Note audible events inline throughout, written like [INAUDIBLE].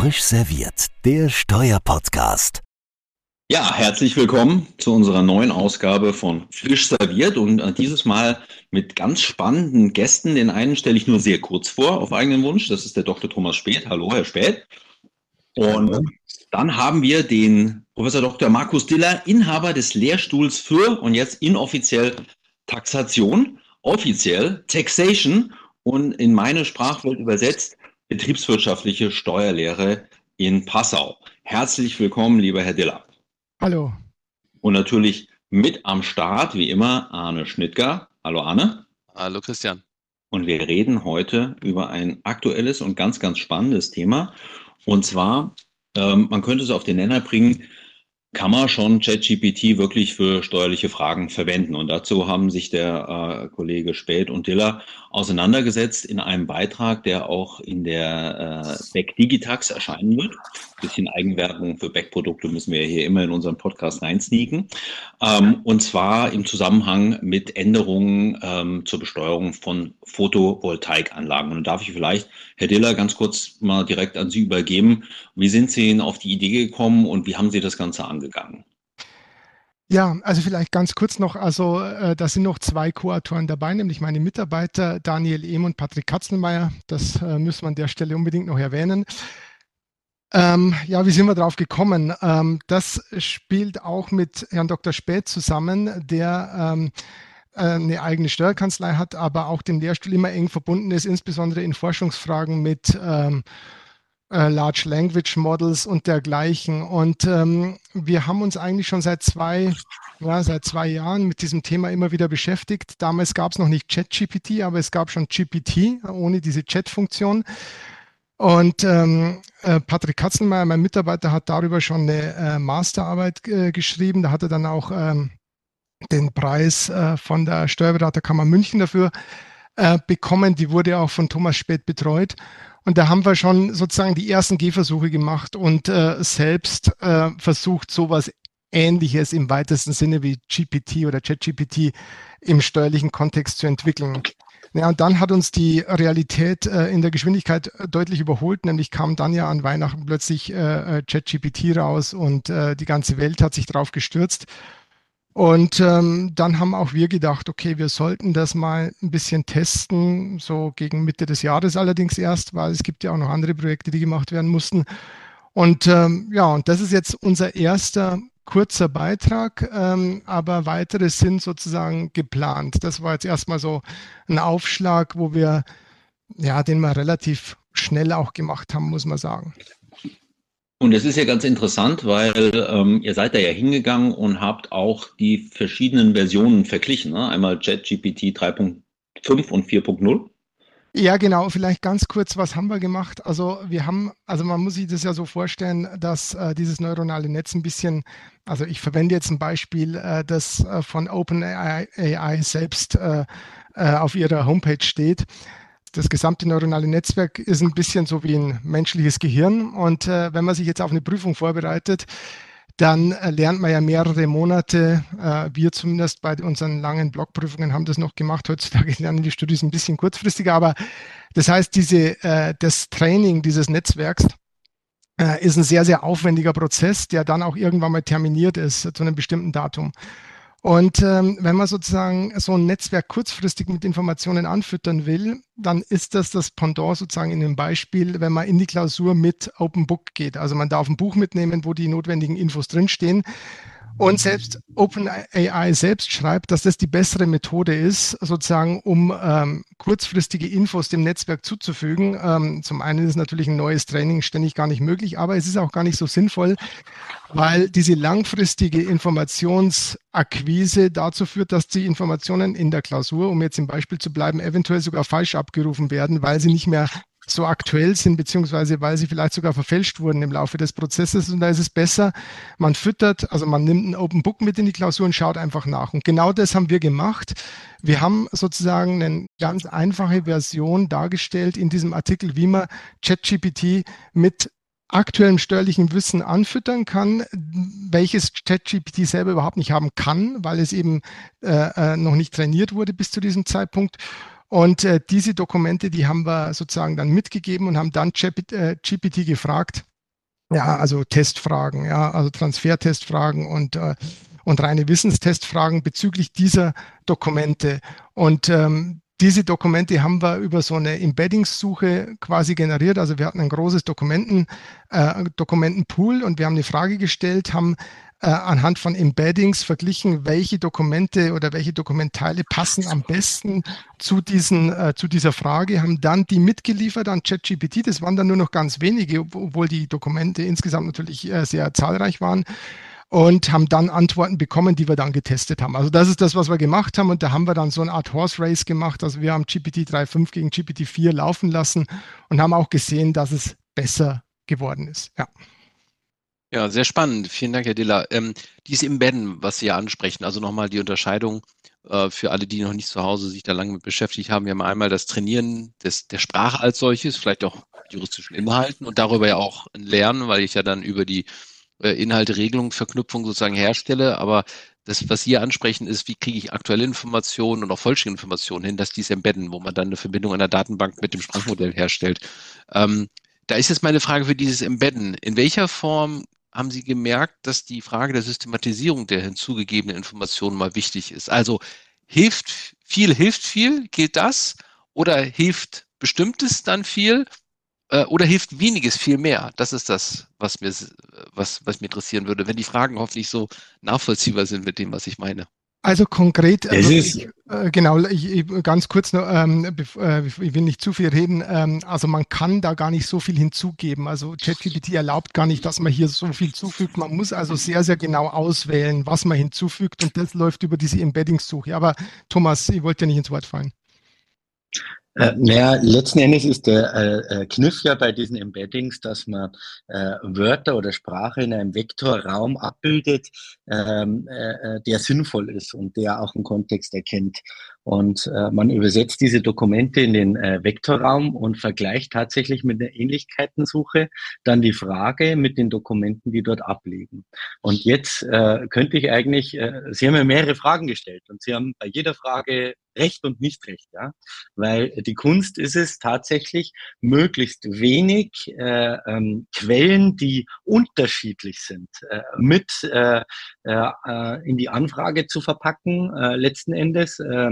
Frisch serviert, der Steuerpodcast. Ja, herzlich willkommen zu unserer neuen Ausgabe von Frisch serviert und äh, dieses Mal mit ganz spannenden Gästen. Den einen stelle ich nur sehr kurz vor, auf eigenen Wunsch. Das ist der Dr. Thomas Speth. Hallo, Herr Speth. Und dann haben wir den Professor Dr. Markus Diller, Inhaber des Lehrstuhls für und jetzt inoffiziell Taxation, offiziell Taxation und in meine Sprachwelt übersetzt betriebswirtschaftliche Steuerlehre in Passau. Herzlich willkommen, lieber Herr Diller. Hallo. Und natürlich mit am Start, wie immer, Arne Schnittger. Hallo Arne. Hallo Christian. Und wir reden heute über ein aktuelles und ganz, ganz spannendes Thema. Und zwar, ähm, man könnte es auf den Nenner bringen, kann man schon ChatGPT wirklich für steuerliche Fragen verwenden. Und dazu haben sich der äh, Kollege Späth und Diller auseinandergesetzt in einem Beitrag, der auch in der äh, Beck Digitax erscheinen wird. Ein bisschen Eigenwerbung für Beck-Produkte müssen wir hier immer in unseren Podcast reinsneaken. Ähm, und zwar im Zusammenhang mit Änderungen ähm, zur Besteuerung von Photovoltaikanlagen. Und darf ich vielleicht, Herr Diller, ganz kurz mal direkt an Sie übergeben. Wie sind Sie auf die Idee gekommen und wie haben Sie das Ganze angegangen? Ja, also vielleicht ganz kurz noch, also äh, da sind noch zwei Co-Autoren dabei, nämlich meine Mitarbeiter Daniel Ehm und Patrick Katzenmeier. Das äh, müssen wir an der Stelle unbedingt noch erwähnen. Ähm, ja, wie sind wir drauf gekommen? Ähm, das spielt auch mit Herrn Dr. Späth zusammen, der ähm, äh, eine eigene Steuerkanzlei hat, aber auch dem Lehrstuhl immer eng verbunden ist, insbesondere in Forschungsfragen mit ähm, äh, Large Language Models und dergleichen. Und ähm, wir haben uns eigentlich schon seit zwei, ja, seit zwei Jahren mit diesem Thema immer wieder beschäftigt. Damals gab es noch nicht ChatGPT, aber es gab schon GPT ohne diese Chat-Funktion. Und ähm, äh, Patrick Katzenmeier, mein Mitarbeiter, hat darüber schon eine äh, Masterarbeit äh, geschrieben. Da hat er dann auch ähm, den Preis äh, von der Steuerberaterkammer München dafür äh, bekommen. Die wurde auch von Thomas Spät betreut. Und da haben wir schon sozusagen die ersten Gehversuche gemacht und äh, selbst äh, versucht, sowas Ähnliches im weitesten Sinne wie GPT oder ChatGPT im steuerlichen Kontext zu entwickeln. Ja, und dann hat uns die Realität äh, in der Geschwindigkeit deutlich überholt, nämlich kam dann ja an Weihnachten plötzlich äh, äh ChatGPT raus und äh, die ganze Welt hat sich drauf gestürzt. Und ähm, dann haben auch wir gedacht, okay, wir sollten das mal ein bisschen testen, so gegen Mitte des Jahres allerdings erst, weil es gibt ja auch noch andere Projekte, die gemacht werden mussten. Und ähm, ja, und das ist jetzt unser erster kurzer Beitrag, ähm, aber weitere sind sozusagen geplant. Das war jetzt erstmal so ein Aufschlag, wo wir, ja, den wir relativ schnell auch gemacht haben, muss man sagen. Und es ist ja ganz interessant, weil ähm, ihr seid da ja hingegangen und habt auch die verschiedenen Versionen verglichen. Ne? Einmal ChatGPT 3.5 und 4.0. Ja, genau. Vielleicht ganz kurz, was haben wir gemacht? Also wir haben, also man muss sich das ja so vorstellen, dass äh, dieses neuronale Netz ein bisschen, also ich verwende jetzt ein Beispiel, äh, das äh, von OpenAI AI selbst äh, äh, auf ihrer Homepage steht das gesamte neuronale Netzwerk ist ein bisschen so wie ein menschliches Gehirn. Und äh, wenn man sich jetzt auf eine Prüfung vorbereitet, dann äh, lernt man ja mehrere Monate. Äh, wir zumindest bei unseren langen Blockprüfungen haben das noch gemacht. Heutzutage lernen die Studis ein bisschen kurzfristiger. Aber das heißt, diese, äh, das Training dieses Netzwerks ist ein sehr, sehr aufwendiger Prozess, der dann auch irgendwann mal terminiert ist zu einem bestimmten Datum. Und ähm, wenn man sozusagen so ein Netzwerk kurzfristig mit Informationen anfüttern will, dann ist das das Pendant sozusagen in dem Beispiel, wenn man in die Klausur mit Open Book geht. Also man darf ein Buch mitnehmen, wo die notwendigen Infos drinstehen. Und selbst OpenAI selbst schreibt, dass das die bessere Methode ist, sozusagen, um ähm, kurzfristige Infos dem Netzwerk zuzufügen. Ähm, zum einen ist natürlich ein neues Training ständig gar nicht möglich, aber es ist auch gar nicht so sinnvoll, weil diese langfristige Informationsakquise dazu führt, dass die Informationen in der Klausur, um jetzt im Beispiel zu bleiben, eventuell sogar falsch abgerufen werden, weil sie nicht mehr so aktuell sind, beziehungsweise weil sie vielleicht sogar verfälscht wurden im Laufe des Prozesses. Und da ist es besser, man füttert, also man nimmt ein Open Book mit in die Klausur und schaut einfach nach. Und genau das haben wir gemacht. Wir haben sozusagen eine ganz einfache Version dargestellt in diesem Artikel, wie man ChatGPT mit aktuellem steuerlichen Wissen anfüttern kann, welches ChatGPT selber überhaupt nicht haben kann, weil es eben äh, äh noch nicht trainiert wurde bis zu diesem Zeitpunkt. Und äh, diese Dokumente, die haben wir sozusagen dann mitgegeben und haben dann GPT äh, gefragt, ja, also Testfragen, ja, also Transfertestfragen und, äh, und reine Wissenstestfragen bezüglich dieser Dokumente. Und ähm, diese Dokumente haben wir über so eine Embeddings-Suche quasi generiert. Also wir hatten ein großes Dokumenten, äh, Dokumentenpool und wir haben eine Frage gestellt, haben anhand von Embeddings verglichen, welche Dokumente oder welche Dokumentteile passen am besten zu, diesen, äh, zu dieser Frage, haben dann die mitgeliefert an ChatGPT. Das waren dann nur noch ganz wenige, obwohl die Dokumente insgesamt natürlich äh, sehr zahlreich waren und haben dann Antworten bekommen, die wir dann getestet haben. Also das ist das, was wir gemacht haben und da haben wir dann so eine Art Horse Race gemacht. Also wir haben GPT 3.5 gegen GPT 4 laufen lassen und haben auch gesehen, dass es besser geworden ist. Ja. Ja, sehr spannend. Vielen Dank, Herr Diller. Ähm, dieses Embedden, was Sie ja ansprechen, also nochmal die Unterscheidung äh, für alle, die noch nicht zu Hause sich da lange mit beschäftigt haben. Wir haben einmal das Trainieren des, der Sprache als solches, vielleicht auch juristischen Inhalten und darüber ja auch ein Lernen, weil ich ja dann über die äh, Inhalte, Regelung, Verknüpfung sozusagen herstelle. Aber das, was Sie ansprechen, ist, wie kriege ich aktuelle Informationen und auch vollständige Informationen hin, dass dies embedden, wo man dann eine Verbindung der Datenbank mit dem Sprachmodell herstellt. Ähm, da ist jetzt meine Frage für dieses Embedden. In welcher Form haben Sie gemerkt, dass die Frage der Systematisierung der hinzugegebenen Informationen mal wichtig ist? Also hilft viel, hilft viel, gilt das? Oder hilft bestimmtes dann viel? Äh, oder hilft weniges viel mehr? Das ist das, was mir, was, was mir interessieren würde, wenn die Fragen hoffentlich so nachvollziehbar sind mit dem, was ich meine. Also konkret, also ich, äh, genau, ich, ganz kurz noch, ähm, äh, ich will nicht zu viel reden, ähm, also man kann da gar nicht so viel hinzugeben. Also ChatGPT erlaubt gar nicht, dass man hier so viel zufügt. Man muss also sehr, sehr genau auswählen, was man hinzufügt und das läuft über diese Embeddings-Suche. Aber Thomas, ich wollte ja nicht ins Wort fallen. Äh, naja, letzten Endes ist der äh, äh, Kniff ja bei diesen Embeddings, dass man äh, Wörter oder Sprache in einem Vektorraum abbildet, ähm, äh, äh, der sinnvoll ist und der auch einen Kontext erkennt. Und äh, man übersetzt diese Dokumente in den äh, Vektorraum und vergleicht tatsächlich mit der Ähnlichkeitensuche dann die Frage mit den Dokumenten, die dort abliegen. Und jetzt äh, könnte ich eigentlich, äh, Sie haben ja mehrere Fragen gestellt und Sie haben bei jeder Frage Recht und nicht Recht, ja, weil die Kunst ist es tatsächlich möglichst wenig äh, ähm, Quellen, die unterschiedlich sind, äh, mit äh, äh, in die Anfrage zu verpacken, äh, letzten Endes. Äh,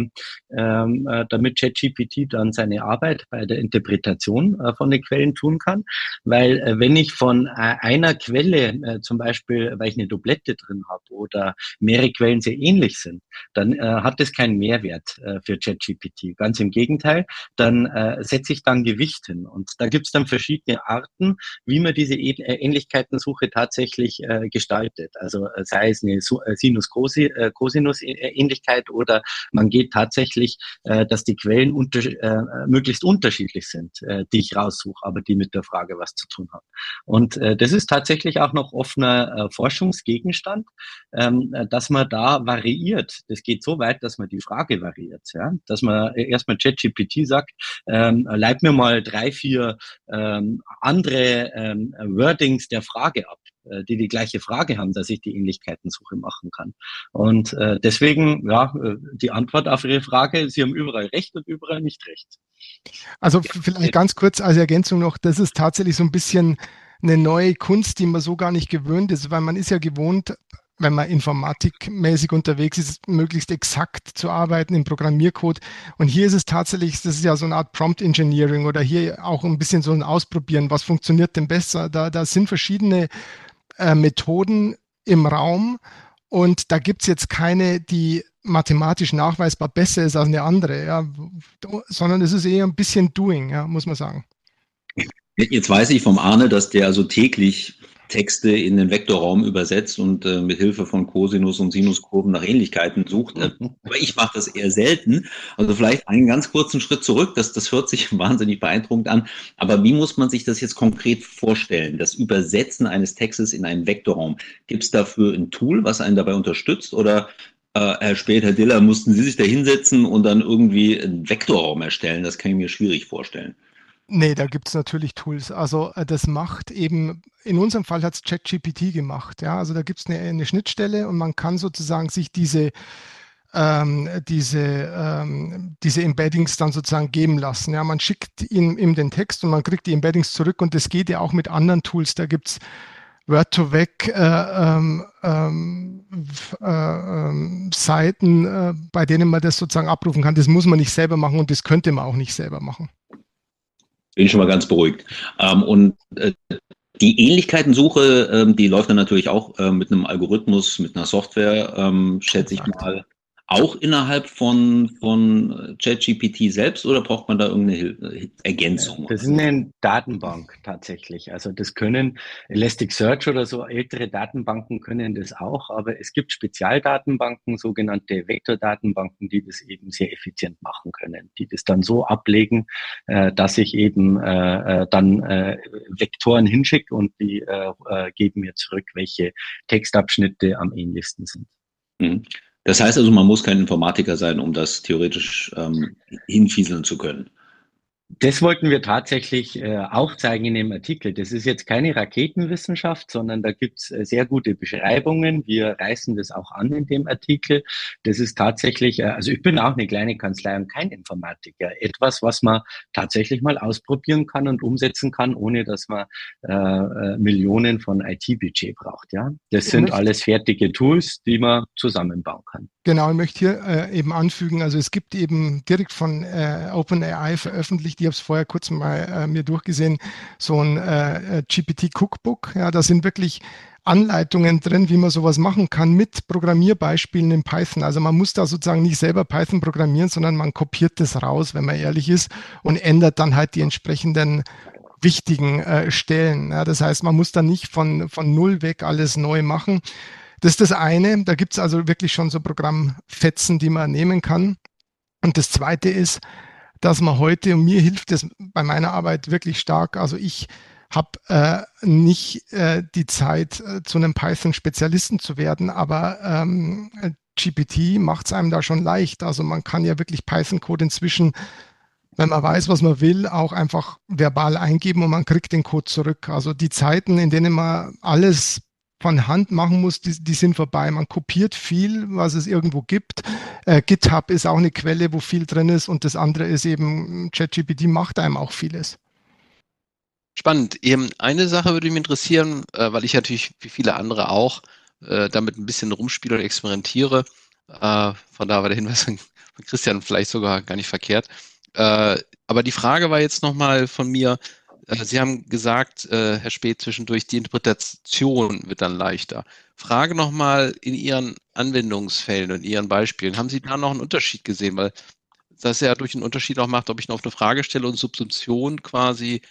ähm, äh, damit ChatGPT dann seine Arbeit bei der Interpretation äh, von den Quellen tun kann. Weil äh, wenn ich von äh, einer Quelle, äh, zum Beispiel, weil ich eine Doublette drin habe oder mehrere Quellen sehr ähnlich sind, dann äh, hat es keinen Mehrwert für ChatGPT. Ganz im Gegenteil, dann setze ich dann Gewicht hin. Und da gibt es dann verschiedene Arten, wie man diese Ähnlichkeitensuche tatsächlich gestaltet. Also sei es eine Sinus-Cosinus-Ähnlichkeit oder man geht tatsächlich, äh, dass die Quellen unter, äh, möglichst unterschiedlich sind, äh, die ich raussuche, aber die mit der Frage was zu tun haben. Und äh, das ist tatsächlich auch noch offener äh, Forschungsgegenstand, ähm, dass man da variiert. Das geht so weit, dass man die Frage variiert, ja? dass man erstmal ChatGPT sagt, ähm, leib mir mal drei, vier ähm, andere ähm, Wordings der Frage ab. Äh, die die gleiche Frage haben, dass ich die Ähnlichkeitensuche machen kann. Und äh, deswegen, ja, äh, die Antwort auf Ihre Frage, Sie haben überall recht und überall nicht recht. Also vielleicht ganz kurz als Ergänzung noch, das ist tatsächlich so ein bisschen eine neue Kunst, die man so gar nicht gewöhnt ist, weil man ist ja gewohnt, wenn man informatikmäßig unterwegs ist, möglichst exakt zu arbeiten im Programmiercode. Und hier ist es tatsächlich, das ist ja so eine Art Prompt Engineering oder hier auch ein bisschen so ein Ausprobieren, was funktioniert denn besser. Da, da sind verschiedene äh, Methoden im Raum und da gibt es jetzt keine, die mathematisch nachweisbar besser ist als eine andere, ja, sondern es ist eher ein bisschen Doing, ja, muss man sagen. Jetzt weiß ich vom Arne, dass der also täglich Texte in den Vektorraum übersetzt und äh, mit Hilfe von Cosinus und Sinuskurven nach Ähnlichkeiten sucht. Äh, [LAUGHS] aber ich mache das eher selten. Also vielleicht einen ganz kurzen Schritt zurück. Das, das hört sich [LAUGHS] wahnsinnig beeindruckend an. Aber wie muss man sich das jetzt konkret vorstellen? Das Übersetzen eines Textes in einen Vektorraum. Gibt es dafür ein Tool, was einen dabei unterstützt? Oder äh, Herr Spät, Herr Diller, mussten Sie sich da hinsetzen und dann irgendwie einen Vektorraum erstellen? Das kann ich mir schwierig vorstellen. Nee, da gibt es natürlich Tools. Also äh, das macht eben, in unserem Fall hat es ChatGPT gemacht. Ja? Also da gibt es eine, eine, Schnittstelle und man kann sozusagen sich diese, äh, ähm, diese, ähm, diese Embeddings dann sozusagen geben lassen. Ja, man schickt ihm, ihm den Text und man kriegt die Embeddings zurück und das geht ja auch mit anderen Tools. Da gibt es Word2Vec äh, ähm, ähm, äh, ähm, Seiten, äh, bei denen man das sozusagen abrufen kann. Das muss man nicht selber machen und das könnte man auch nicht selber machen. Bin ich schon mal ganz beruhigt. Ähm, und äh, die Ähnlichkeitensuche, ähm, die läuft dann natürlich auch äh, mit einem Algorithmus, mit einer Software, ähm, schätze ich mal, auch innerhalb von, von ChatGPT selbst oder braucht man da irgendeine Ergänzung? Das ist eine Datenbank tatsächlich. Also das können Elasticsearch oder so ältere Datenbanken können das auch, aber es gibt Spezialdatenbanken, sogenannte Vektordatenbanken, die das eben sehr effizient machen können, die das dann so ablegen, äh, dass ich eben äh, äh dann äh, Vektoren hinschicke und die äh, äh, geben mir zurück, welche Textabschnitte am ähnlichsten sind. Mhm. Das heißt also, man muss kein Informatiker sein, um das theoretisch ähm, hinfieseln zu können. Das wollten wir tatsächlich äh, auch zeigen in dem Artikel. Das ist jetzt keine Raketenwissenschaft, sondern da gibt's äh, sehr gute Beschreibungen. Wir reißen das auch an in dem Artikel. Das ist tatsächlich, äh, also ich bin auch eine kleine Kanzlei und kein Informatiker. Etwas, was man tatsächlich mal ausprobieren kann und umsetzen kann, ohne dass man äh, äh Millionen von IT-Budget braucht. Ja, das sind alles fertige Tools, die man zusammenbauen kann. Genau, ich möchte hier äh, eben anfügen, also es gibt eben direkt von äh, OpenAI veröffentlicht, ich habe es vorher kurz mal äh, mir durchgesehen, so ein äh, äh GPT Cookbook. Ja, da sind wirklich Anleitungen drin, wie man sowas machen kann mit Programmierbeispielen in Python. Also man muss da sozusagen nicht selber Python programmieren, sondern man kopiert das raus, wenn man ehrlich ist, und ändert dann halt die entsprechenden wichtigen äh, Stellen. Ja, das heißt, man muss da nicht von, von null weg alles neu machen. Das ist das eine. Da gibt es also wirklich schon so Programmfetzen, die man nehmen kann. Und das zweite ist, dass man heute, und mir hilft es bei meiner Arbeit wirklich stark, also ich habe äh, nicht äh, die Zeit, äh, zu einem Python-Spezialisten zu werden, aber ähm, GPT macht es einem da schon leicht. Also man kann ja wirklich Python-Code inzwischen, wenn man weiß, was man will, auch einfach verbal eingeben und man kriegt den Code zurück. Also die Zeiten, in denen man alles von Hand machen muss, die, die sind vorbei. Man kopiert viel, was es irgendwo gibt. Äh, GitHub ist auch eine Quelle, wo viel drin ist und das andere ist eben, ChatGPT macht einem auch vieles. Spannend. Eben eine Sache würde mich interessieren, äh, weil ich natürlich wie viele andere auch äh, damit ein bisschen rumspiele und experimentiere. Äh, von da war der Hinweis von Christian vielleicht sogar gar nicht verkehrt. Äh, aber die Frage war jetzt nochmal von mir, Sie haben gesagt, äh, Herr Speth, zwischendurch, die Interpretation wird dann leichter. Frage nochmal in Ihren Anwendungsfällen und Ihren Beispielen. Haben Sie da noch einen Unterschied gesehen? Weil das ja durch einen Unterschied auch macht, ob ich noch eine Frage stelle und Subsumption quasi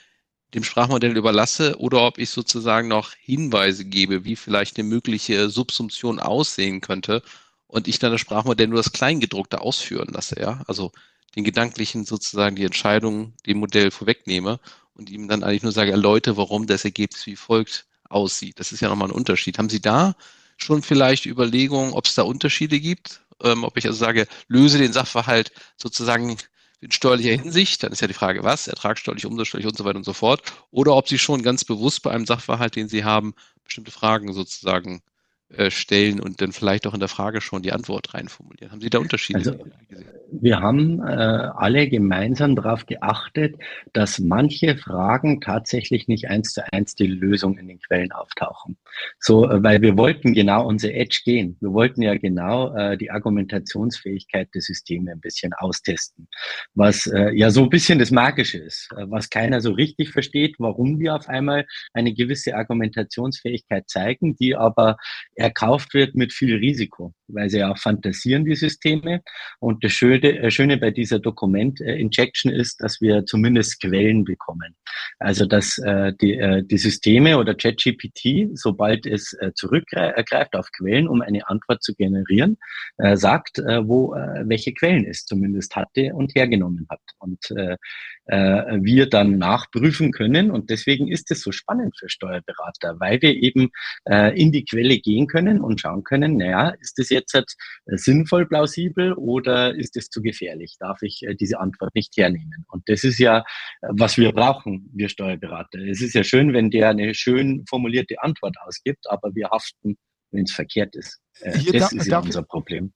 dem Sprachmodell überlasse oder ob ich sozusagen noch Hinweise gebe, wie vielleicht eine mögliche Subsumption aussehen könnte und ich dann das Sprachmodell nur das Kleingedruckte ausführen lasse, ja. Also den gedanklichen sozusagen die Entscheidung dem Modell vorwegnehme und ihm dann eigentlich nur sage, erläutere, warum das Ergebnis wie folgt aussieht. Das ist ja nochmal ein Unterschied. Haben Sie da schon vielleicht Überlegungen, ob es da Unterschiede gibt? Ähm, ob ich also sage, löse den Sachverhalt sozusagen in steuerlicher Hinsicht, dann ist ja die Frage, was, ertragssteuerlich, umsatzsteuerlich und so weiter und so fort. Oder ob Sie schon ganz bewusst bei einem Sachverhalt, den Sie haben, bestimmte Fragen sozusagen äh, stellen und dann vielleicht auch in der Frage schon die Antwort reinformulieren. Haben Sie da Unterschiede? Also, wir haben äh, alle gemeinsam darauf geachtet, dass manche Fragen tatsächlich nicht eins zu eins die Lösung in den Quellen auftauchen. So, äh, weil wir wollten genau unser Edge gehen. Wir wollten ja genau äh, die Argumentationsfähigkeit der Systeme ein bisschen austesten, was äh, ja so ein bisschen das Magische ist, äh, was keiner so richtig versteht, warum wir auf einmal eine gewisse Argumentationsfähigkeit zeigen, die aber erkauft wird mit viel Risiko, weil sie ja auch fantasieren, die Systeme. Und das Schöne, äh, Schöne bei dieser Dokument-Injection ist, dass wir zumindest Quellen bekommen. Also dass äh, die, äh, die Systeme oder ChatGPT, sobald es äh, zurückgreift auf Quellen, um eine Antwort zu generieren, äh, sagt, äh, wo äh, welche Quellen es zumindest hatte und hergenommen hat. Und äh, äh, wir dann nachprüfen können. Und deswegen ist es so spannend für Steuerberater, weil wir eben äh, in die Quelle gehen können und schauen können, naja, ist das jetzt halt sinnvoll plausibel oder ist es zu gefährlich? Darf ich äh, diese Antwort nicht hernehmen? Und das ist ja, was wir brauchen, wir Steuerberater. Es ist ja schön, wenn der eine schön formulierte Antwort ausgibt, aber wir haften, wenn es verkehrt ist. Äh, das da, ist ja unser Problem.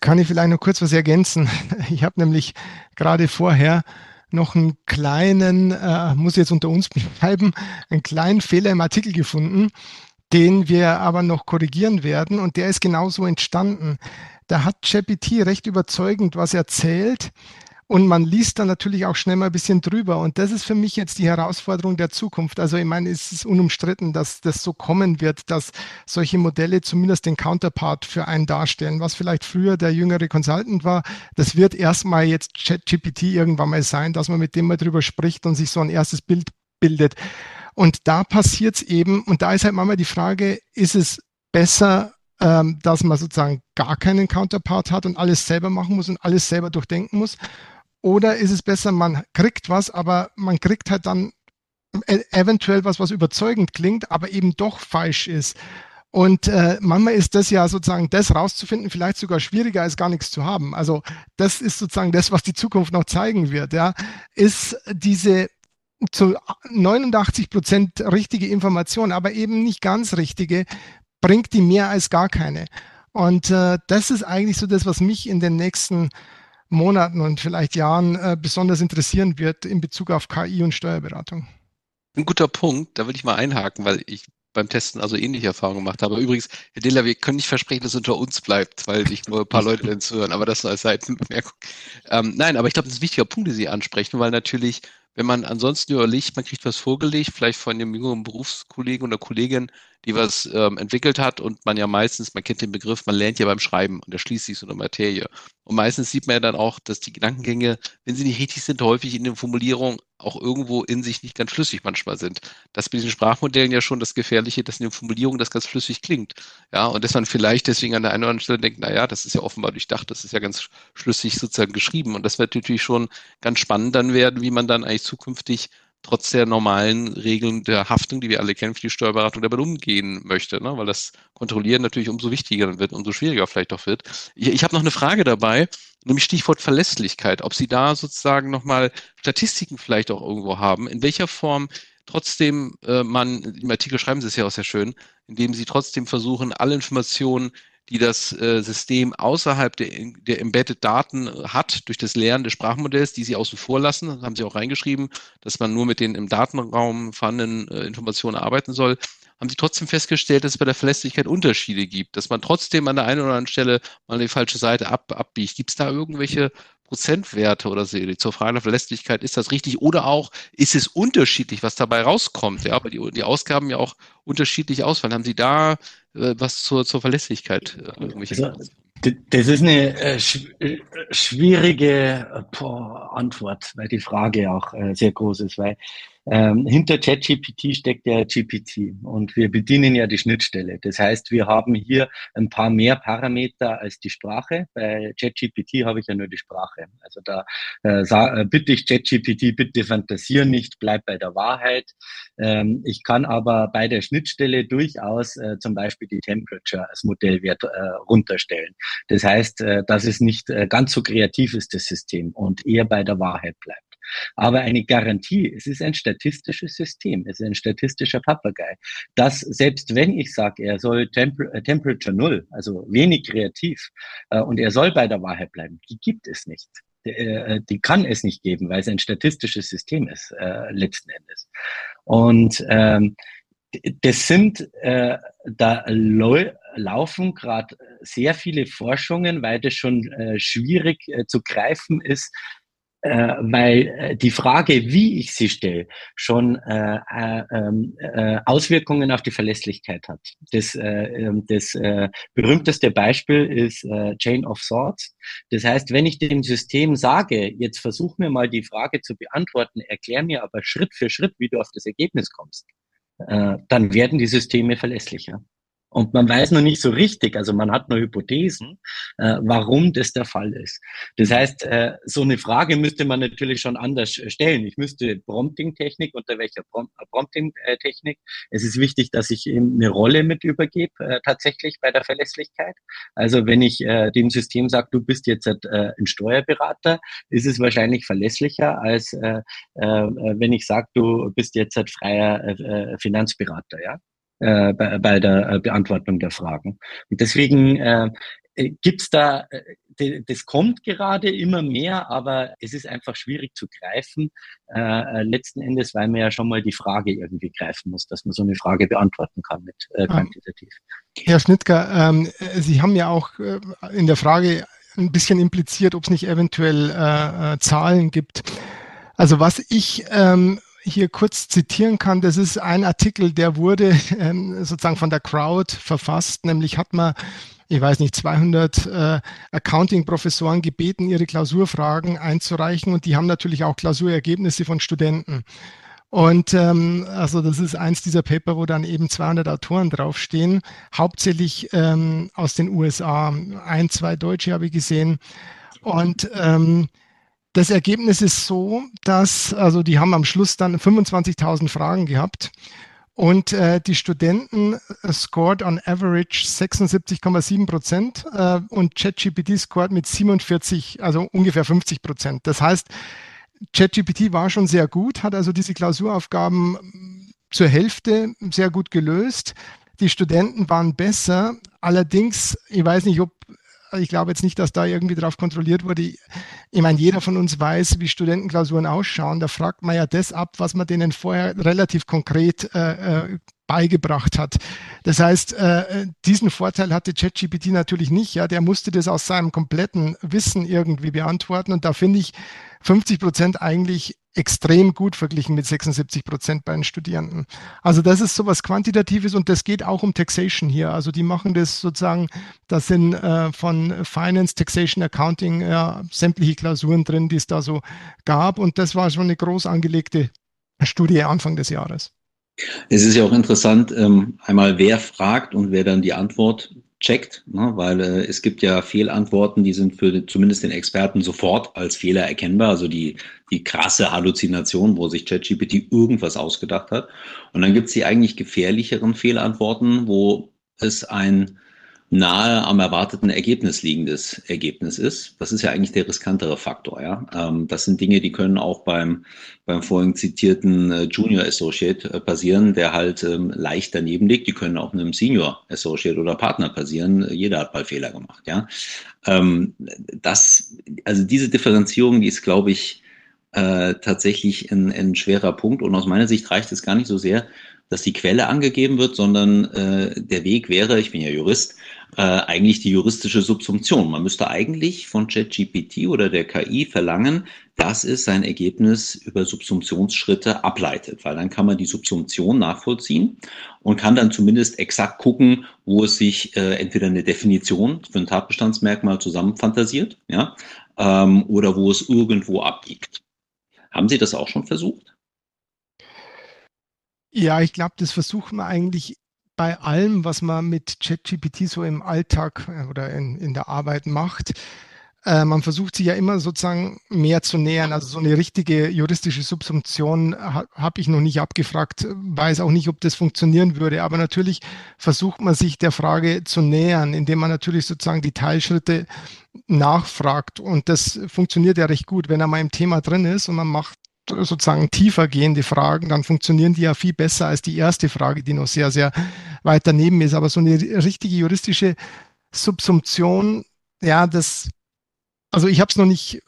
Kann ich vielleicht noch kurz was ergänzen? [LAUGHS] Ich habe nämlich gerade vorher noch einen kleinen, äh, muss jetzt unter uns bleiben, einen kleinen Fehler im Artikel gefunden, den wir aber noch korrigieren werden. Und der ist genauso entstanden. Da hat ChatGPT recht überzeugend was erzählt. Und man liest dann natürlich auch schnell mal ein bisschen drüber. Und das ist für mich jetzt die Herausforderung der Zukunft. Also ich meine, es ist unumstritten, dass das so kommen wird, dass solche Modelle zumindest den Counterpart für einen darstellen. Was vielleicht früher der jüngere Consultant war, das wird erstmal jetzt ChatGPT irgendwann mal sein, dass man mit dem mal drüber spricht und sich so ein erstes Bild bildet. Und da passiert es eben, und da ist halt manchmal die Frage, ist es besser, ähm, dass man sozusagen gar keinen Counterpart hat und alles selber machen muss und alles selber durchdenken muss? Oder ist es besser, man kriegt was, aber man kriegt halt dann e-, eventuell was, was überzeugend klingt, aber eben doch falsch ist. Und äh, manchmal ist das ja sozusagen das rauszufinden, vielleicht sogar schwieriger als gar nichts zu haben. Also das ist sozusagen das, was die Zukunft noch zeigen wird. Ja, ist diese zu 89 Prozent richtige Information, aber eben nicht ganz richtige, bringt die mehr als gar keine. Und äh, das ist eigentlich so das, was mich in den nächsten Monaten und vielleicht Jahren äh, besonders interessieren wird in Bezug auf KI und Steuerberatung. Ein guter Punkt, da will ich mal einhaken, weil ich beim Testen also ähnliche Erfahrungen gemacht habe. Übrigens, Herr Diller, wir können nicht versprechen, dass es unter uns bleibt, weil sich nur ein paar Leute dann zuhören, aber das nur als Seitenbemerkung. Ähm, nein, aber ich glaube, das ist ein wichtiger Punkt, den Sie ansprechen, weil natürlich, wenn man ansonsten überlegt, man kriegt was vorgelegt, vielleicht von einem jüngeren Berufskollegen oder Kollegin, die was ähm, entwickelt hat und man ja meistens, man kennt den Begriff, man lernt ja beim Schreiben und erschließt sich so eine Materie. Und meistens sieht man ja dann auch, dass die Gedankengänge, wenn sie nicht richtig sind, häufig in den Formulierungen auch irgendwo in sich nicht ganz schlüssig manchmal sind. Das ist bei diesen Sprachmodellen ja schon das Gefährliche, dass in den Formulierungen das ganz flüssig klingt. Ja, und dass man vielleicht deswegen an der einen oder anderen Stelle denkt, na ja, das ist ja offenbar durchdacht, das ist ja ganz schlüssig sozusagen geschrieben. Und das wird natürlich schon ganz spannend dann werden, wie man dann eigentlich zukünftig trotz der normalen Regeln der Haftung, die wir alle kennen für die Steuerberatung, damit umgehen möchte, ne? weil das Kontrollieren natürlich umso wichtiger wird, umso schwieriger vielleicht auch wird. Ich, ich habe noch eine Frage dabei, nämlich Stichwort Verlässlichkeit, ob Sie da sozusagen nochmal Statistiken vielleicht auch irgendwo haben, in welcher Form trotzdem äh, man, im Artikel schreiben Sie es ja auch sehr schön, indem Sie trotzdem versuchen, alle Informationen die das äh, System außerhalb der, der Embedded-Daten hat, durch das Lernen des Sprachmodells, die sie außen vor lassen, das haben sie auch reingeschrieben, dass man nur mit den im Datenraum vorhandenen äh, Informationen arbeiten soll, haben sie trotzdem festgestellt, dass es bei der Verlässlichkeit Unterschiede gibt, dass man trotzdem an der einen oder anderen Stelle mal die falsche Seite ab, abbiegt. Gibt es da irgendwelche Prozentwerte oder so zur Frage der Verlässlichkeit, ist das richtig? Oder auch, ist es unterschiedlich, was dabei rauskommt? Ja, aber die, die Ausgaben ja auch unterschiedlich ausfallen. Haben Sie da äh, was zur, zur Verlässlichkeit? Äh, also, das ist eine äh, äh, schwierige boah, Antwort, weil die Frage auch äh, sehr groß ist, weil ähm, hinter ChatGPT steckt ja GPT und wir bedienen ja die Schnittstelle. Das heißt, wir haben hier ein paar mehr Parameter als die Sprache. Bei ChatGPT habe ich ja nur die Sprache. Also da äh, äh bitte ich ChatGPT, bitte fantasier nicht, bleib bei der Wahrheit. Ähm, ich kann aber bei der Schnittstelle durchaus äh, zum Beispiel die Temperature als Modellwert äh, runterstellen. Das heißt, äh, dass es nicht äh, ganz so kreativ ist, das System, und eher bei der Wahrheit bleibt. Aber eine Garantie, es ist ein statistisches System, es ist ein statistischer Papagei, dass selbst wenn ich sage, er soll Temper äh, Temperature Null, also wenig kreativ, äh, und er soll bei der Wahrheit bleiben, die gibt es nicht. Die, äh, die kann es nicht geben, weil es ein statistisches System ist, äh, letzten Endes. Und ähm, das sind, äh, da laufen gerade sehr viele Forschungen, weil das schon äh, schwierig äh, zu greifen ist, äh, weil äh, die Frage, wie ich sie stelle, schon äh, äh, ähm, äh, Auswirkungen auf die Verlässlichkeit hat. Das, äh, ähm, das äh, berühmteste Beispiel ist äh, Chain of Thoughts. Das heißt, wenn ich dem System sage, jetzt versuch mir mal die Frage zu beantworten, erklär mir aber Schritt für Schritt, wie du auf das Ergebnis kommst, äh, dann werden die Systeme verlässlicher. Und man weiß noch nicht so richtig, also man hat nur Hypothesen, äh, warum das der Fall ist. Das heißt, äh, so eine Frage müsste man natürlich schon anders stellen. Ich müsste Prompting-Technik, unter welcher Prom äh, Prompting-Technik? Es ist wichtig, dass ich ihm eine Rolle mit übergebe, äh, tatsächlich bei der Verlässlichkeit. Also wenn ich äh, dem System sage, du bist jetzt äh, ein Steuerberater, ist es wahrscheinlich verlässlicher, als äh, äh, wenn ich sage, du bist jetzt ein freier äh, Finanzberater. Ja? Äh, bei, bei der äh, Beantwortung der Fragen. Und deswegen äh, gibt es da, äh, das kommt gerade immer mehr, aber es ist einfach schwierig zu greifen. Äh, letzten Endes, weil man ja schon mal die Frage irgendwie greifen muss, dass man so eine Frage beantworten kann mit äh, quantitativ. Herr Schnittger, ähm, Sie haben ja auch äh, in der Frage ein bisschen impliziert, ob es nicht eventuell äh, Zahlen gibt. Also was ich ähm, hier kurz zitieren kann, das ist ein Artikel, der wurde [LAUGHS] ähm, sozusagen von der Crowd verfasst, nämlich hat man ich weiß nicht, 200 äh, Accounting-Professoren gebeten, ihre Klausurfragen einzureichen und die haben natürlich auch Klausurergebnisse von Studenten. Und ähm, also das ist eins dieser Paper, wo dann eben 200 Autoren draufstehen, hauptsächlich ähm, aus den USA. Ein, zwei Deutsche habe ich gesehen. Und ähm, das Ergebnis ist so, dass, also die haben am Schluss dann 25.000 Fragen gehabt und äh, die Studenten äh, scored on average 76,7 Prozent äh, und ChatGPT scored mit 47, also ungefähr 50 Prozent. Das heißt, ChatGPT war schon sehr gut, hat also diese Klausuraufgaben zur Hälfte sehr gut gelöst. Die Studenten waren besser. Allerdings, ich weiß nicht, ob ich glaube jetzt nicht, dass da irgendwie drauf kontrolliert wurde. Ich, ich meine, jeder von uns weiß, wie Studentenklausuren ausschauen. Da fragt man ja das ab, was man denen vorher relativ konkret äh, äh beigebracht hat. Das heißt, äh, diesen Vorteil hatte ChatGPT natürlich nicht. Ja, der musste das aus seinem kompletten Wissen irgendwie beantworten. Und da finde ich 50 Prozent eigentlich extrem gut verglichen mit 76 Prozent bei den Studierenden. Also das ist sowas Quantitatives und das geht auch um Taxation hier. Also die machen das sozusagen, das sind äh, von Finance, Taxation, Accounting ja, sämtliche Klausuren drin, die es da so gab und das war schon eine groß angelegte Studie Anfang des Jahres. Es ist ja auch interessant, ähm, einmal wer fragt und wer dann die Antwort checkt, ne? weil äh, es gibt ja Fehlantworten, die sind für zumindest den Experten sofort als Fehler erkennbar. Also die, die krasse Halluzination, wo sich ChatGPT irgendwas ausgedacht hat. Und dann gibt es die eigentlich gefährlicheren Fehlantworten, wo es ein nahe am erwarteten Ergebnis liegendes Ergebnis ist. Das ist ja eigentlich der riskantere Faktor. Ja? Ähm, das sind Dinge, die können auch beim, beim vorhin zitierten äh, Junior Associate äh, passieren, der halt ähm, leicht daneben liegt. Die können auch einem Senior Associate oder Partner passieren. Jeder hat mal Fehler gemacht. Ja? Ähm, das, also diese Differenzierung, die ist, glaube ich, äh, tatsächlich ein, ein schwerer Punkt. Und aus meiner Sicht reicht es gar nicht so sehr, dass die Quelle angegeben wird, sondern äh, der Weg wäre, ich bin ja Jurist, äh, eigentlich die juristische Subsumption. Man müsste eigentlich von ChatGPT oder der KI verlangen, dass es sein Ergebnis über Subsumptionsschritte ableitet, weil dann kann man die Subsumption nachvollziehen und kann dann zumindest exakt gucken, wo es sich äh, entweder eine Definition für ein Tatbestandsmerkmal zusammenfantasiert, ja, ähm, oder wo es irgendwo abbiegt. Haben Sie das auch schon versucht? Ja, ich glaube, das versucht man eigentlich bei allem, was man mit ChatGPT so im Alltag äh, oder in, in der Arbeit macht. Äh, man versucht sich ja immer sozusagen mehr zu nähern. Also so eine richtige juristische Subsumption ha, habe ich noch nicht abgefragt, weiß auch nicht, ob das funktionieren würde. Aber natürlich versucht man sich der Frage zu nähern, indem man natürlich sozusagen die Teilschritte nachfragt. Und das funktioniert ja recht gut, wenn er mal im Thema drin ist und man macht sozusagen tiefer gehende Fragen, dann funktionieren die ja viel besser als die erste Frage, die noch sehr, sehr weit daneben ist. Aber so eine richtige juristische Subsumption, ja, das, also ich habe es noch nicht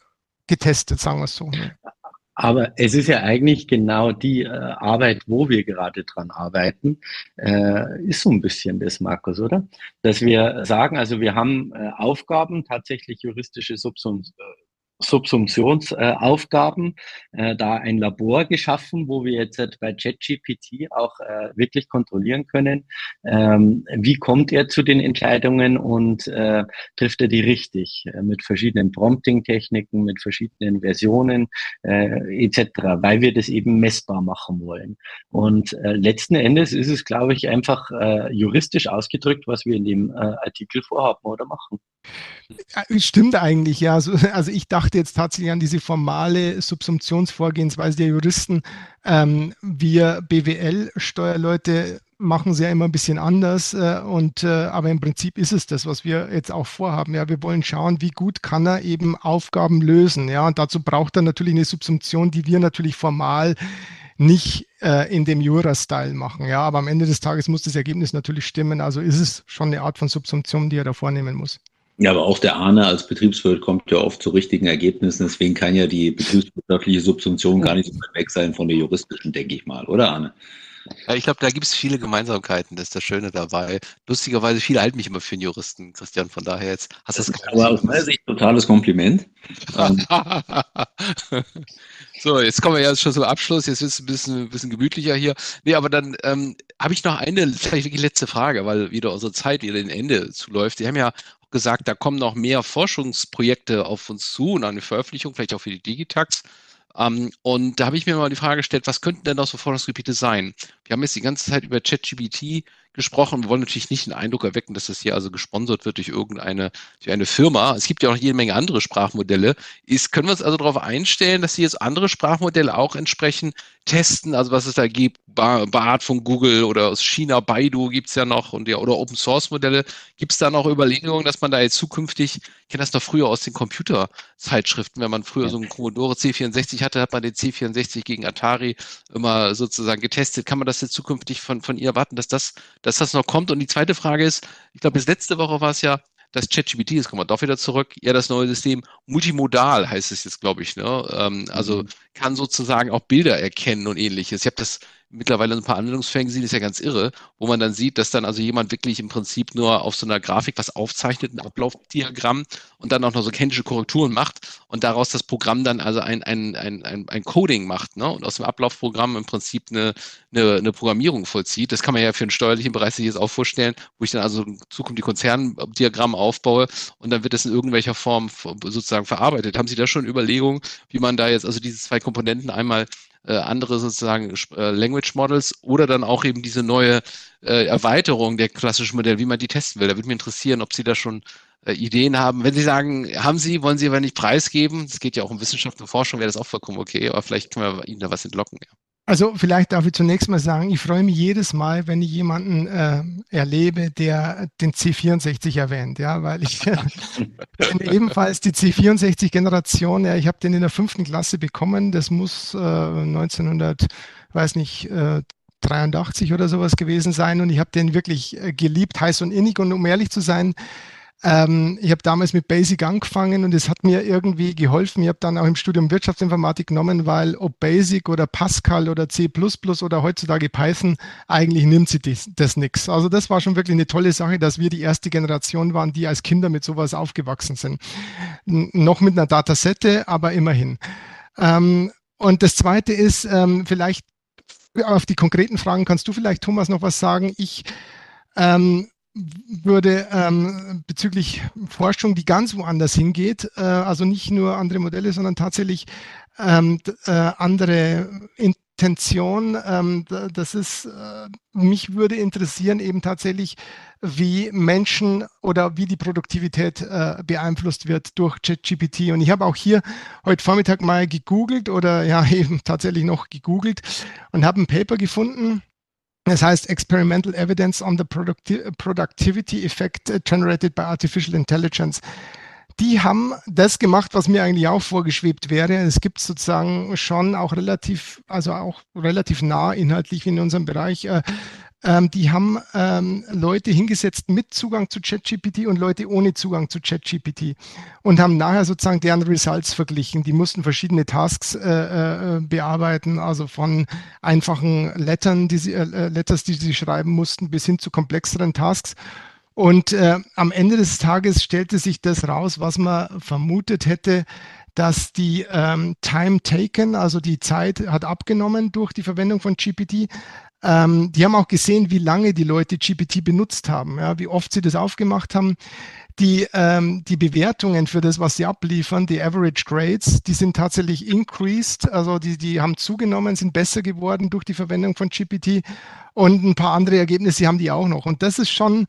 getestet, sagen wir es so. Aber es ist ja eigentlich genau die äh, Arbeit, wo wir gerade dran arbeiten, äh, ist so ein bisschen das, Markus, oder? Dass wir sagen, also wir haben äh, Aufgaben, tatsächlich juristische Subsumption Subsumptionsaufgaben äh, da ein Labor geschaffen, wo wir jetzt bei ChatGPT auch äh, wirklich kontrollieren können, ähm, wie kommt er zu den Entscheidungen und äh, trifft er die richtig äh, mit verschiedenen Prompting-Techniken, mit verschiedenen Versionen äh, etc., weil wir das eben messbar machen wollen. Und äh, letzten Endes ist es, glaube ich, einfach äh, juristisch ausgedrückt, was wir in dem äh, Artikel vorhaben oder machen. Stimmt eigentlich, ja. Also, also, ich dachte jetzt tatsächlich an diese formale Subsumptionsvorgehensweise der Juristen. Ähm, wir BWL-Steuerleute machen es ja immer ein bisschen anders. Äh, und, äh, aber im Prinzip ist es das, was wir jetzt auch vorhaben. Ja, wir wollen schauen, wie gut kann er eben Aufgaben lösen. Ja, und dazu braucht er natürlich eine Subsumption, die wir natürlich formal nicht äh, in dem Jura-Style machen. Ja, aber am Ende des Tages muss das Ergebnis natürlich stimmen. Also ist es schon eine Art von Subsumption, die er da vornehmen muss. Ja, aber auch der Arne als Betriebswirt kommt ja oft zu richtigen Ergebnissen. Deswegen kann ja die betriebswirtschaftliche Subsumption gar nicht so weit weg sein von der juristischen, denke ich mal, oder Arne? Ja, ich glaube, da gibt es viele Gemeinsamkeiten, das ist das Schöne dabei. Lustigerweise, viele halten mich immer für einen Juristen, Christian, von daher jetzt hast du das Aber aus meiner Sicht totales Kompliment. Ähm, [LAUGHS] so, jetzt kommen wir ja schon zum Abschluss, jetzt ist es ein bisschen, ein bisschen gemütlicher hier. Nee, aber dann ähm, habe ich noch eine, [LAUGHS] vielleicht wirklich letzte Frage, weil wieder unsere Zeit wieder den Ende zuläuft. Sie haben ja gesagt, da kommen noch mehr Forschungsprojekte auf uns zu und eine Veröffentlichung, vielleicht auch für die Digitax. Ähm, und da habe ich mir mal die Frage gestellt, was könnten denn noch so Forschungsgebiete sein? Wir haben jetzt die ganze Zeit über ChatGPT gesprochen. Wir wollen natürlich nicht den Eindruck erwecken, dass das hier also gesponsert wird durch irgendeine durch eine Firma. Es gibt ja auch jede Menge andere Sprachmodelle. Ist, können wir uns also darauf einstellen, dass Sie jetzt andere Sprachmodelle auch entsprechend testen? Also was es da gibt, Bart von Google oder aus China, Baidu gibt es ja noch und ja, oder Open Source Modelle. Gibt es da noch Überlegungen, dass man da jetzt zukünftig, ich kenne das doch früher aus den Computerzeitschriften, wenn man früher so einen Commodore C64 hatte, hat man den C64 gegen Atari immer sozusagen getestet. Kann man das jetzt zukünftig von, von ihr erwarten, dass das dass das noch kommt. Und die zweite Frage ist, ich glaube, bis letzte Woche war es ja, das ChatGPT, jetzt kommen wir doch wieder zurück, ja, das neue System, multimodal heißt es jetzt, glaube ich, ne? Ähm, also mhm. Kann sozusagen auch Bilder erkennen und ähnliches. Ich habe das mittlerweile ein paar Anwendungsfällen gesehen, ist ja ganz irre, wo man dann sieht, dass dann also jemand wirklich im Prinzip nur auf so einer Grafik was aufzeichnet, ein Ablaufdiagramm und dann auch noch so kendische Korrekturen macht und daraus das Programm dann also ein, ein, ein, ein, ein Coding macht ne? und aus dem Ablaufprogramm im Prinzip eine, eine, eine Programmierung vollzieht. Das kann man ja für den steuerlichen Bereich sich jetzt auch vorstellen, wo ich dann also in Zukunft die Konzerndiagramme aufbaue und dann wird das in irgendwelcher Form sozusagen verarbeitet. Haben Sie da schon Überlegungen, wie man da jetzt also diese zwei Komponenten einmal äh, andere sozusagen äh, Language Models oder dann auch eben diese neue äh, Erweiterung der klassischen Modelle, wie man die testen will. Da würde mich interessieren, ob Sie da schon äh, Ideen haben. Wenn Sie sagen, haben Sie, wollen Sie aber nicht preisgeben, es geht ja auch um Wissenschaft und Forschung, wäre das auch vollkommen okay, aber vielleicht können wir Ihnen da was entlocken. Ja. Also vielleicht darf ich zunächst mal sagen, ich freue mich jedes Mal, wenn ich jemanden äh, erlebe, der den C64 erwähnt, ja, weil ich äh, [LAUGHS] bin ebenfalls die C64-Generation, ja, ich habe den in der fünften Klasse bekommen, das muss äh, 1900, weiß nicht, äh, 83 oder sowas gewesen sein. Und ich habe den wirklich äh, geliebt, heiß und innig. Und um ehrlich zu sein, ähm, ich habe damals mit Basic angefangen und es hat mir irgendwie geholfen. Ich habe dann auch im Studium Wirtschaftsinformatik genommen, weil ob Basic oder Pascal oder C oder heutzutage Python, eigentlich nimmt sie das, das nichts. Also das war schon wirklich eine tolle Sache, dass wir die erste Generation waren, die als Kinder mit sowas aufgewachsen sind. N noch mit einer Datasette, aber immerhin. Ähm, und das Zweite ist, ähm, vielleicht auf die konkreten Fragen kannst du vielleicht, Thomas, noch was sagen. Ich ähm, würde ähm, bezüglich Forschung, die ganz woanders hingeht, äh, also nicht nur andere Modelle, sondern tatsächlich ähm, äh, andere Intention. Ähm, das ist, äh, mich würde interessieren eben tatsächlich, wie Menschen oder wie die Produktivität äh, beeinflusst wird durch ChatGPT. Und ich habe auch hier heute Vormittag mal gegoogelt oder ja [LAUGHS] eben tatsächlich noch gegoogelt und habe ein Paper gefunden das heißt Experimental Evidence on the Producti Productivity Effect Generated by Artificial Intelligence. Die haben das gemacht, was mir eigentlich auch vorgeschwebt wäre. Es gibt sozusagen schon auch relativ, also auch relativ nah inhaltlich in unserem Bereich äh, ähm, die haben ähm, Leute hingesetzt mit Zugang zu ChatGPT und Leute ohne Zugang zu ChatGPT und haben nachher sozusagen deren Results verglichen. Die mussten verschiedene Tasks äh, äh, bearbeiten, also von einfachen Lettern, die sie, äh, Letters, die sie schreiben mussten, bis hin zu komplexeren Tasks. Und äh, am Ende des Tages stellte sich das raus, was man vermutet hätte, dass die ähm, Time taken, also die Zeit hat abgenommen durch die Verwendung von GPT, ähm, die haben auch gesehen, wie lange die Leute GPT benutzt haben, ja, wie oft sie das aufgemacht haben. Die, ähm, die Bewertungen für das, was sie abliefern, die Average Grades, die sind tatsächlich increased, also die, die haben zugenommen, sind besser geworden durch die Verwendung von GPT und ein paar andere Ergebnisse haben die auch noch. Und das ist schon,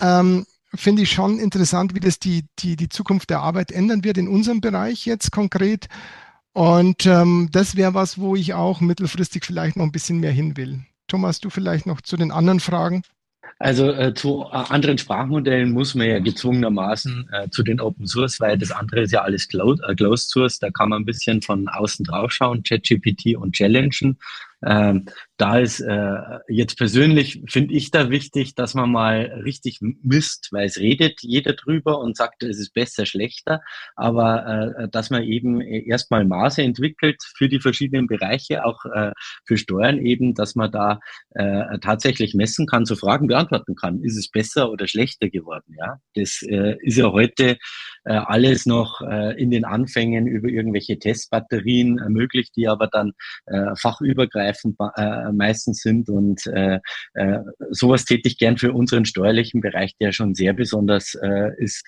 ähm, finde ich schon interessant, wie das die, die, die Zukunft der Arbeit ändern wird in unserem Bereich jetzt konkret. Und ähm, das wäre was, wo ich auch mittelfristig vielleicht noch ein bisschen mehr hin will. Thomas, du vielleicht noch zu den anderen Fragen? Also äh, zu äh, anderen Sprachmodellen muss man ja gezwungenermaßen äh, zu den Open Source, weil das andere ist ja alles Cloud, äh, Closed Source. Da kann man ein bisschen von außen drauf schauen, ChatGPT und challengen. Ähm, da ist äh, jetzt persönlich, finde ich da wichtig, dass man mal richtig misst, weil es redet jeder drüber und sagt, es ist besser, schlechter, aber äh, dass man eben erstmal Maße entwickelt für die verschiedenen Bereiche, auch äh, für Steuern eben, dass man da äh, tatsächlich messen kann, so Fragen beantworten kann, ist es besser oder schlechter geworden, ja. Das äh, ist ja heute äh, alles noch äh, in den Anfängen über irgendwelche Testbatterien äh, möglich, die aber dann äh, fachübergreifend äh, meistens sind. Und äh, äh, sowas täte ich gern für unseren steuerlichen Bereich, der schon sehr besonders äh, ist,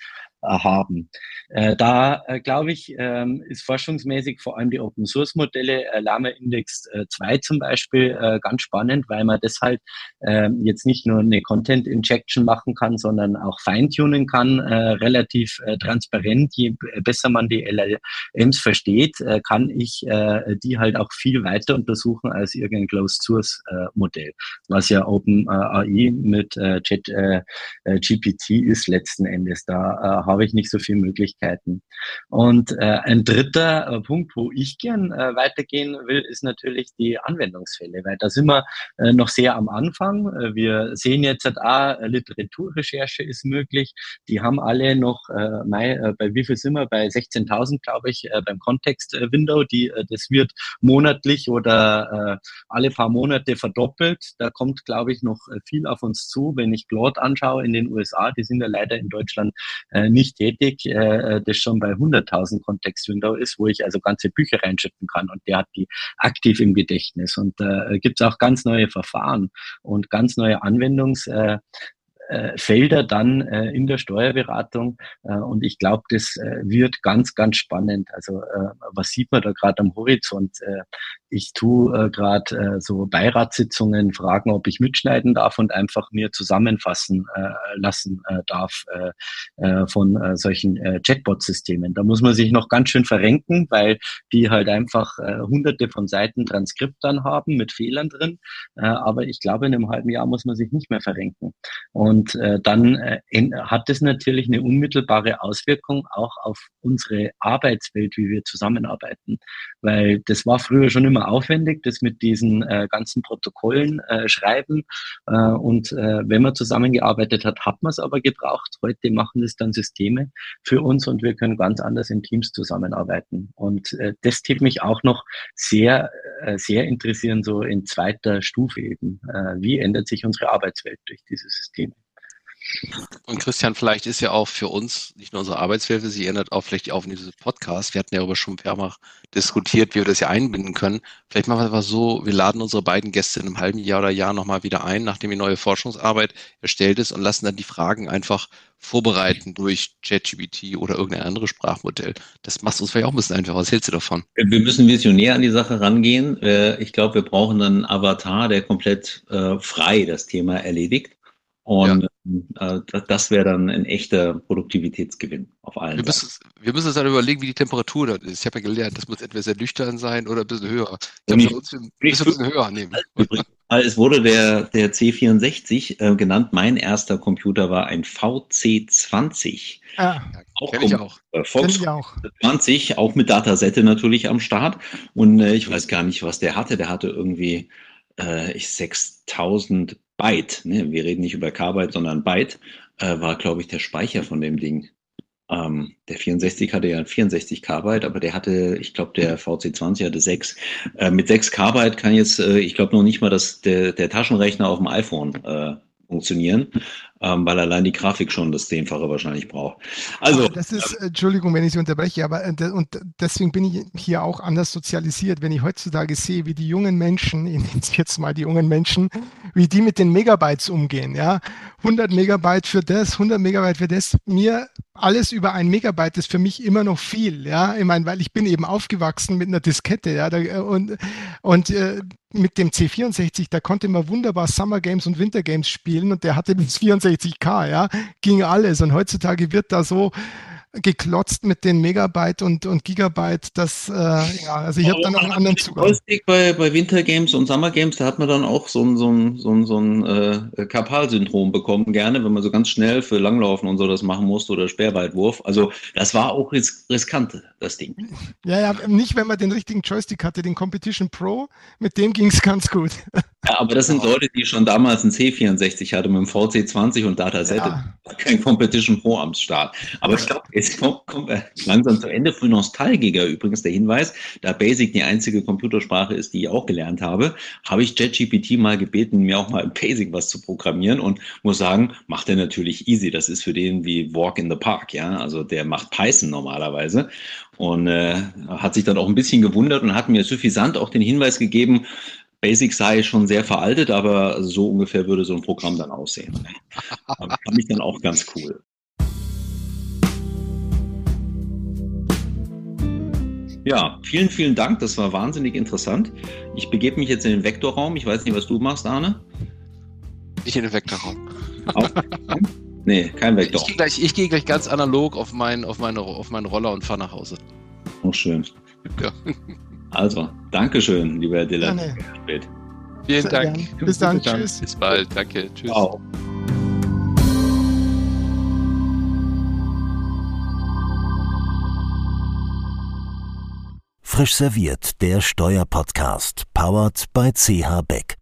haben. Äh, da äh, glaube ich, ähm, ist forschungsmäßig vor allem die Open Source Modelle, äh, Lama Index 2 zum Beispiel, ganz spannend, weil man deshalb ähm, jetzt nicht nur eine Content Injection machen kann, sondern auch feintunen kann, relativ transparent. Je besser man die LLMs versteht, kann ich die halt auch viel weiter untersuchen als irgendein Closed Source Modell, was ja Open AI mit Chat GPT ist letzten Endes. Da habe ich nicht so viele Möglichkeiten. Und äh, ein dritter äh, Punkt, wo ich gern äh, weitergehen will, ist natürlich die Anwendungsfälle, weil da sind wir äh, noch sehr am Anfang. Äh, wir sehen jetzt halt auch, Literaturrecherche ist möglich. Die haben alle noch, äh, mai, äh, bei wie viel sind wir? Bei 16.000, glaube ich, äh, beim Kontext-Window. Äh, das wird monatlich oder äh, alle paar Monate verdoppelt. Da kommt, glaube ich, noch viel auf uns zu. Wenn ich Claude anschaue in den USA, die sind ja leider in Deutschland äh, nicht tätig, äh, das schon bei 100.000 Kontext-Window ist, wo ich also ganze Bücher reinschütten kann und der hat die aktiv im Gedächtnis. Und da äh, gibt es auch ganz neue Verfahren und ganz neue Anwendungs- äh, äh, Felder dann äh, in der Steuerberatung. Äh, und ich glaube, das äh, wird ganz, ganz spannend. Also äh, was sieht man da gerade am Horizont? Äh, ich tue äh, gerade äh, so Beiratssitzungen, fragen, ob ich mitschneiden darf und einfach mir zusammenfassen äh, lassen äh, darf äh, äh, von äh, solchen äh, Chatbot-Systemen. Da muss man sich noch ganz schön verrenken, weil die halt einfach äh, hunderte von Seiten Transkript dann haben mit Fehlern drin. Äh, aber ich glaube, in einem halben Jahr muss man sich nicht mehr verrenken. Und äh, dann äh, hat das natürlich eine unmittelbare Auswirkung auch auf unsere Arbeitswelt, wie wir zusammenarbeiten. Weil das war früher schon immer aufwendig, das mit diesen äh, ganzen Protokollen äh, schreiben. Äh, und äh, wenn man zusammengearbeitet hat, hat man es aber gebraucht. Heute machen es dann Systeme für uns und wir können ganz anders in Teams zusammenarbeiten. Und äh, das täte mich auch noch sehr, äh, sehr interessieren, so in zweiter Stufe eben. Äh, wie ändert sich unsere Arbeitswelt durch diese Systeme? Und Christian, vielleicht ist ja auch für uns nicht nur unsere Arbeitswelt, sie erinnert auch vielleicht auch in dieses Podcast. Wir hatten ja darüber schon mehrfach diskutiert, wie wir das ja einbinden können. Vielleicht machen wir einfach so, wir laden unsere beiden Gäste in einem halben Jahr oder Jahr nochmal wieder ein, nachdem die neue Forschungsarbeit erstellt ist und lassen dann die Fragen einfach vorbereiten durch ChatGPT oder irgendein anderes Sprachmodell. Das macht uns vielleicht auch ein bisschen einfacher. Was hältst du davon? Wir müssen visionär an die Sache rangehen. Äh, ich glaube, wir brauchen einen Avatar, der komplett äh, frei das Thema erledigt. Und ja. Äh, das wäre dann ein echter Produktivitätsgewinn auf allen wir müssen, wir müssen uns dann überlegen, wie die Temperatur dort ist. Ich habe ja gelernt, das muss entweder sehr nüchtern sein oder ein bisschen höher. Ich glaube, uns ein bisschen höher nehmen. Es wurde der, der C64 äh, genannt. Mein erster Computer war ein VC20. Ah, auch kenn ich auch. Äh, Fox ich auch. 20, auch mit Datasette natürlich am Start. Und äh, ich weiß gar nicht, was der hatte. Der hatte irgendwie äh, ich 6000 Byte, ne? wir reden nicht über Kbyte, sondern Byte, äh, war, glaube ich, der Speicher von dem Ding. Ähm, der 64 hatte ja 64 Kbyte, aber der hatte, ich glaube, der VC20 hatte 6. Äh, mit 6 Kbyte kann jetzt, äh, ich glaube noch nicht mal, dass der, der Taschenrechner auf dem iPhone äh, funktionieren, ähm, weil allein die Grafik schon das Zehnfache wahrscheinlich braucht. Also das ist, äh, Entschuldigung, wenn ich Sie unterbreche, aber äh, und deswegen bin ich hier auch anders sozialisiert, wenn ich heutzutage sehe, wie die jungen Menschen, [LAUGHS] ich nenne es jetzt mal die jungen Menschen, wie die mit den Megabytes umgehen, ja, 100 Megabyte für das, 100 Megabyte für das, mir alles über ein Megabyte ist für mich immer noch viel, ja, ich meine, weil ich bin eben aufgewachsen mit einer Diskette, ja, da, äh, und und äh, mit dem C64, da konnte man wunderbar Summer Games und Winter Games spielen und der hatte bis 64K, ja, ging alles. Und heutzutage wird da so geklotzt mit den Megabyte und, und Gigabyte. Das, äh, ja, also ich habe dann auch einen anderen Zugang. Bei, bei Winter Games und Summer Games, da hat man dann auch so ein, so ein, so ein, so ein äh, Karpal-Syndrom bekommen, gerne, wenn man so ganz schnell für Langlaufen und so das machen musste oder Sperrweitwurf. Also das war auch ris riskant, das Ding. Ja, ja, nicht, wenn man den richtigen Joystick hatte, den Competition Pro, mit dem ging es ganz gut. Ja, aber das sind Leute, die schon damals ein C64 hatten mit dem VC20 und Dataset. Ja. Kein Competition Pro am Start. Aber ich glaube, jetzt kommt, kommt langsam zu Ende. Für Nostalgiker übrigens der Hinweis, da Basic die einzige Computersprache ist, die ich auch gelernt habe, habe ich JetGPT mal gebeten, mir auch mal in Basic was zu programmieren und muss sagen, macht er natürlich easy. Das ist für den wie Walk in the Park, ja. Also der macht Python normalerweise und äh, hat sich dann auch ein bisschen gewundert und hat mir suffisant auch den Hinweis gegeben, Basic sei schon sehr veraltet, aber so ungefähr würde so ein Programm dann aussehen. [LAUGHS] Fand ich dann auch ganz cool. Ja, vielen, vielen Dank. Das war wahnsinnig interessant. Ich begebe mich jetzt in den Vektorraum. Ich weiß nicht, was du machst, Arne. Ich in den Vektorraum. Auch? nee, kein Vektor. Ich gehe gleich, geh gleich ganz analog auf, mein, auf, meine, auf meinen Roller und fahre nach Hause. Oh, schön. Ja. Also, Dankeschön, lieber Herr Diller. Vielen Dank. Gern. Bis dann. Tschüss. Bis bald. Danke. Tschüss. Ciao. Frisch serviert, der Steuerpodcast, powered by CH Beck.